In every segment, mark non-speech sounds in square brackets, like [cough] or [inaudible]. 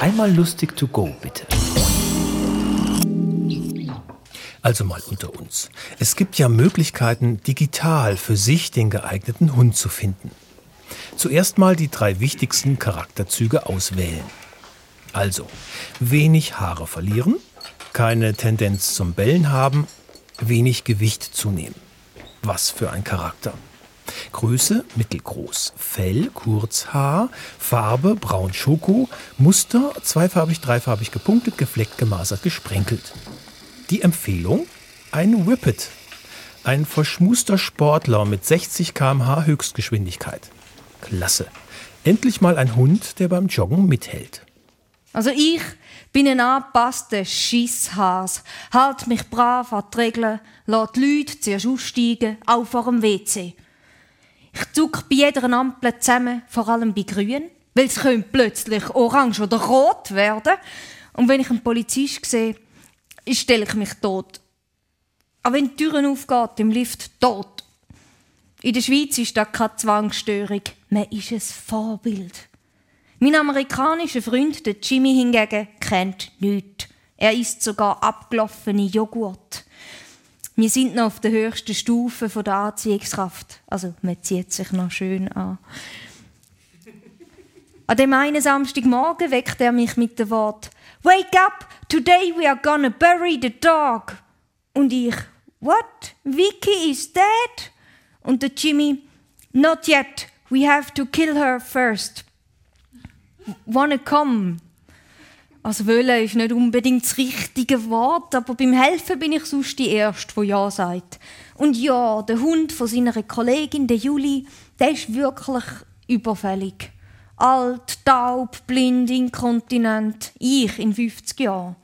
Einmal lustig to go, bitte. Also mal unter uns. Es gibt ja Möglichkeiten, digital für sich den geeigneten Hund zu finden. Zuerst mal die drei wichtigsten Charakterzüge auswählen. Also, wenig Haare verlieren, keine Tendenz zum Bellen haben, wenig Gewicht zunehmen. Was für ein Charakter. Größe mittelgroß, Fell Kurzhaar, Farbe braun Schoko, Muster zweifarbig, dreifarbig gepunktet, gefleckt, gemasert, gesprenkelt. Die Empfehlung? Ein Whippet. Ein verschmuster Sportler mit 60 km/h Höchstgeschwindigkeit. Klasse. Endlich mal ein Hund, der beim Joggen mithält. Also ich bin ein angepasster Schisshas. Halt mich brav an die Regeln, lass die Leute zuerst aussteigen, auch vor dem WC. Ich zuck bei jeder Ampel zusammen, vor allem bei Grün, weil es könnte plötzlich orange oder rot werden. Und wenn ich einen Polizist sehe, stelle ich mich tot. Aber wenn die Türen aufgeht, im Lift tot. In der Schweiz ist das keine Zwangsstörung. Man ist ein Vorbild. Mein amerikanischer Freund, der Jimmy hingegen, kennt nichts. Er isst sogar abgelaufene Joghurt. Wir sind noch auf der höchsten Stufe der Anziehungskraft. Also, man zieht sich noch schön an. An dem einen Samstagmorgen weckt er mich mit dem Wort Wake up! Today we are gonna bury the dog. Und ich, what? Vicky is dead? Und der Jimmy, not yet. We have to kill her first. Wanna come? Also wollen ist nicht unbedingt das richtige Wort, aber beim Helfen bin ich sonst die Erste, die Ja sagt. Und ja, der Hund von seiner Kollegin, der Juli, der ist wirklich überfällig. Alt, taub, blind, inkontinent. Ich in 50 Jahren.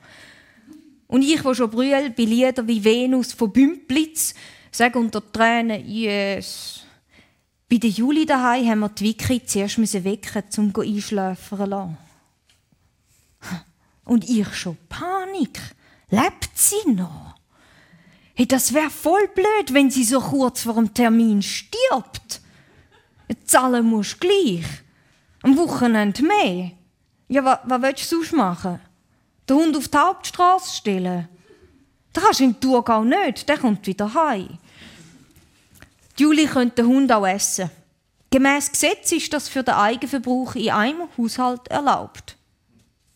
Und ich, wo schon brüll bei Liedern wie Venus von Bümplitz, sage unter Tränen, yes. Bei der Juli daheim haben wir die Vicky zuerst wecken, um einschläfern lassen. Und ich schon Panik. Lebt sie noch? Hey, das wäre voll blöd, wenn sie so kurz vor dem Termin stirbt. Zahlen musst gleich. Am Wochenende mehr. Ja, was, was willst du sonst machen? Den Hund auf die Hauptstraße stellen? Das kannst du im Thurgau nicht, der kommt wieder heim. Julie könnte den Hund auch essen. Gemäß Gesetz ist das für den Eigenverbrauch in einem Haushalt erlaubt.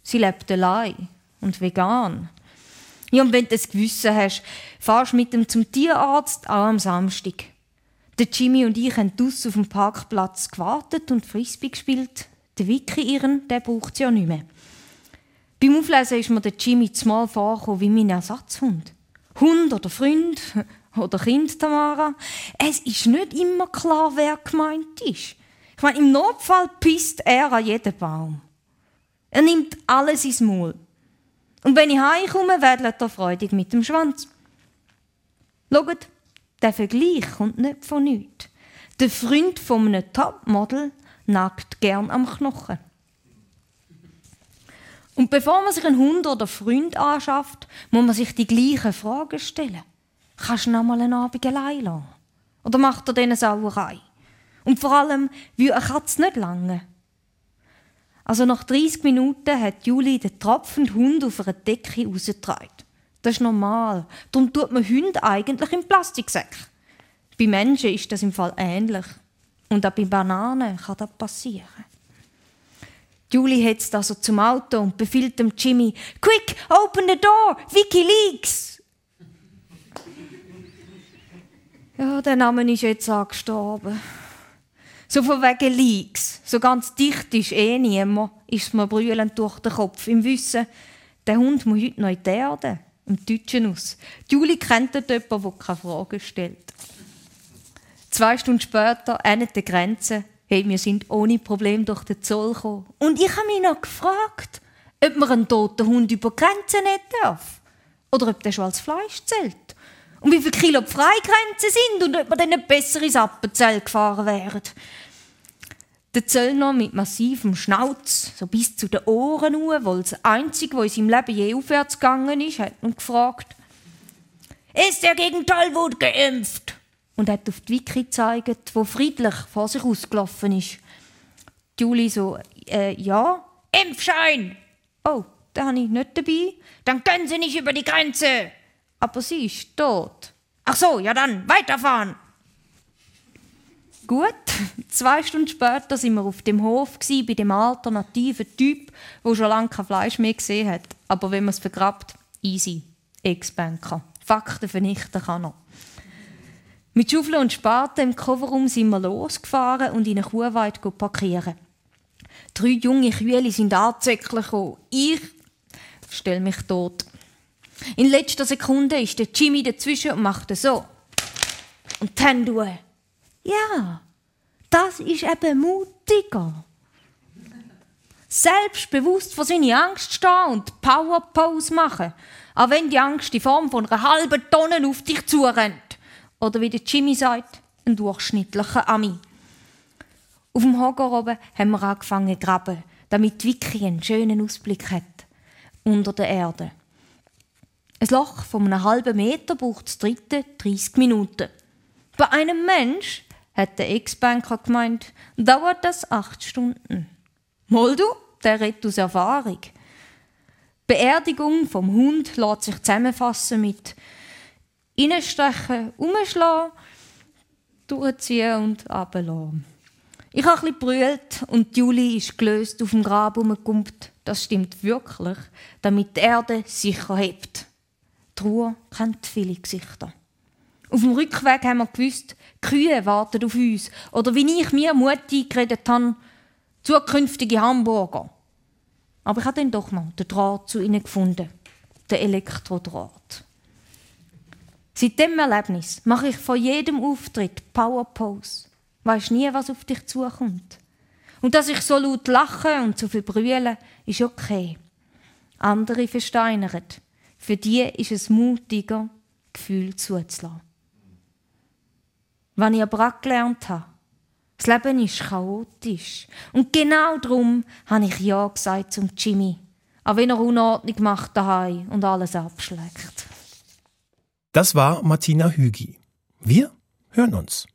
Sie lebt allein und vegan. Ja, und wenn du das Gewissen hast, fahrst mit ihm zum Tierarzt, auch am Samstag. Der Jimmy und ich haben draussen auf dem Parkplatz gewartet und Frisbee gespielt. Der Vicky ihren, der braucht sie ja nicht mehr. Beim Auflesen ist mir der Jimmy zumal vorgekommen wie mein Ersatzhund. Hund oder Freund [laughs] oder Kind, Tamara. Es ist nicht immer klar, wer gemeint ist. Ich meine, im Notfall pisst er an jeden Baum. Er nimmt alles ins Maul. Und wenn ich heimkomme, wedelt er freudig mit dem Schwanz. Schaut, der Vergleich kommt nicht von nichts. Der Freund von einem Topmodel nagt gern am Knochen. Und bevor man sich einen Hund oder Freund anschafft, muss man sich die gleichen Fragen stellen. Kannst du noch mal einen Abend allein lassen? Oder macht er denen Sauerei? Und vor allem, wie eine Katze nicht lange. Also nach 30 Minuten hat Juli den tropfenden Hund auf einer Decke rausgetragen. Das ist normal. Darum tut man Hunde eigentlich im Plastiksack. Bei Menschen ist das im Fall ähnlich. Und auch bei Bananen kann das passieren. Julie hetzt also zum Auto und befiehlt dem Jimmy: Quick, open the door, Vicky leaks! ja, der Name ist jetzt angestorben. So von wegen Leaks. So ganz dicht ist eh niemand, ist mir brüllend durch den Kopf. Im Wissen, der Hund muss heute noch in die Erde im Deutschen aus. Julie kennt dort jemanden, der keine Fragen stellt. Zwei Stunden später, an der Grenze, hey, wir sind ohne Problem durch den Zoll gekommen. Und ich habe mich noch gefragt, ob man einen toten Hund über die Grenze nicht darf. Oder ob der schon als Fleisch zählt. Und wie viele Kilo die Freigrenzen sind und ob wir dann nicht besser ins Appenzell gefahren wären. Der Zöllner mit massivem Schnauz, so bis zu den Ohren nur, weil das Einzige, wo in seinem Leben je aufwärts gegangen ist, hat ihn gefragt, ist er gegen Tollwut geimpft? Und hat auf die Wiki gezeigt, wo friedlich vor sich ausgelaufen ist. Julie so, äh, ja, Impfschein! Oh, den habe ich nicht dabei. Dann können Sie nicht über die Grenze. Aber sie ist tot. Ach so, ja dann, weiterfahren. Gut, [laughs] zwei Stunden später sind wir auf dem Hof bei dem alternativen Typ, wo schon lange kein Fleisch mehr gesehen hat. Aber wenn man es vergrabt, easy. Ex-Banker. Fakten vernichten kann er. Mit Schaufel und Spaten im Coverraum sind wir losgefahren und in eine Kuhweide parkieren. Drei junge Kühe sind anzüglich gekommen. Ich stelle mich tot. In letzter Sekunde ist der Jimmy dazwischen und macht so. Und dann du. Ja, das ist eben mutiger. Selbstbewusst vor seine Angst stehen und Power Pose machen, auch wenn die Angst in Form von einer halben Tonne auf dich zurennt. Oder wie der Jimmy sagt, ein durchschnittlicher Ami. Auf dem Hocker oben haben wir angefangen zu graben, damit Vicky einen schönen Ausblick hat. Unter der Erde. Ein Loch von einem halben Meter braucht das dritte 30 Minuten. Bei einem Mensch, hat der Ex-Banker gemeint, dauert das acht Stunden. Mal du, der redet aus Erfahrung. Beerdigung vom Hund lässt sich zusammenfassen mit Innenstechen, umschlagen, durchziehen und ablassen. Ich habe ein bisschen brüllt und Juli ist gelöst auf dem Grab umgekumpelt. Das stimmt wirklich, damit die Erde sicher hebt. Die Ruhe kennt viele Gesichter. Auf dem Rückweg haben wir gewusst, Kühe warten auf uns. Oder wie ich mir Mut eingeredet habe, zukünftige Hamburger. Aber ich habe dann doch noch den Draht zu ihnen gefunden. Den Elektrodraht. Seit dem Erlebnis mache ich vor jedem Auftritt Power Pose. Weiß nie, was auf dich zukommt. Und dass ich so laut lache und so viel brülle, ist okay. Andere versteinern. Für die ist es mutiger, Gefühl zuzulassen. Was ich aber auch gelernt habe, das Leben ist chaotisch. Und genau darum habe ich Ja gesagt zum Jimmy. Auch wenn er Unordnung macht daheim und alles abschlägt. Das war Martina Hügi. Wir hören uns.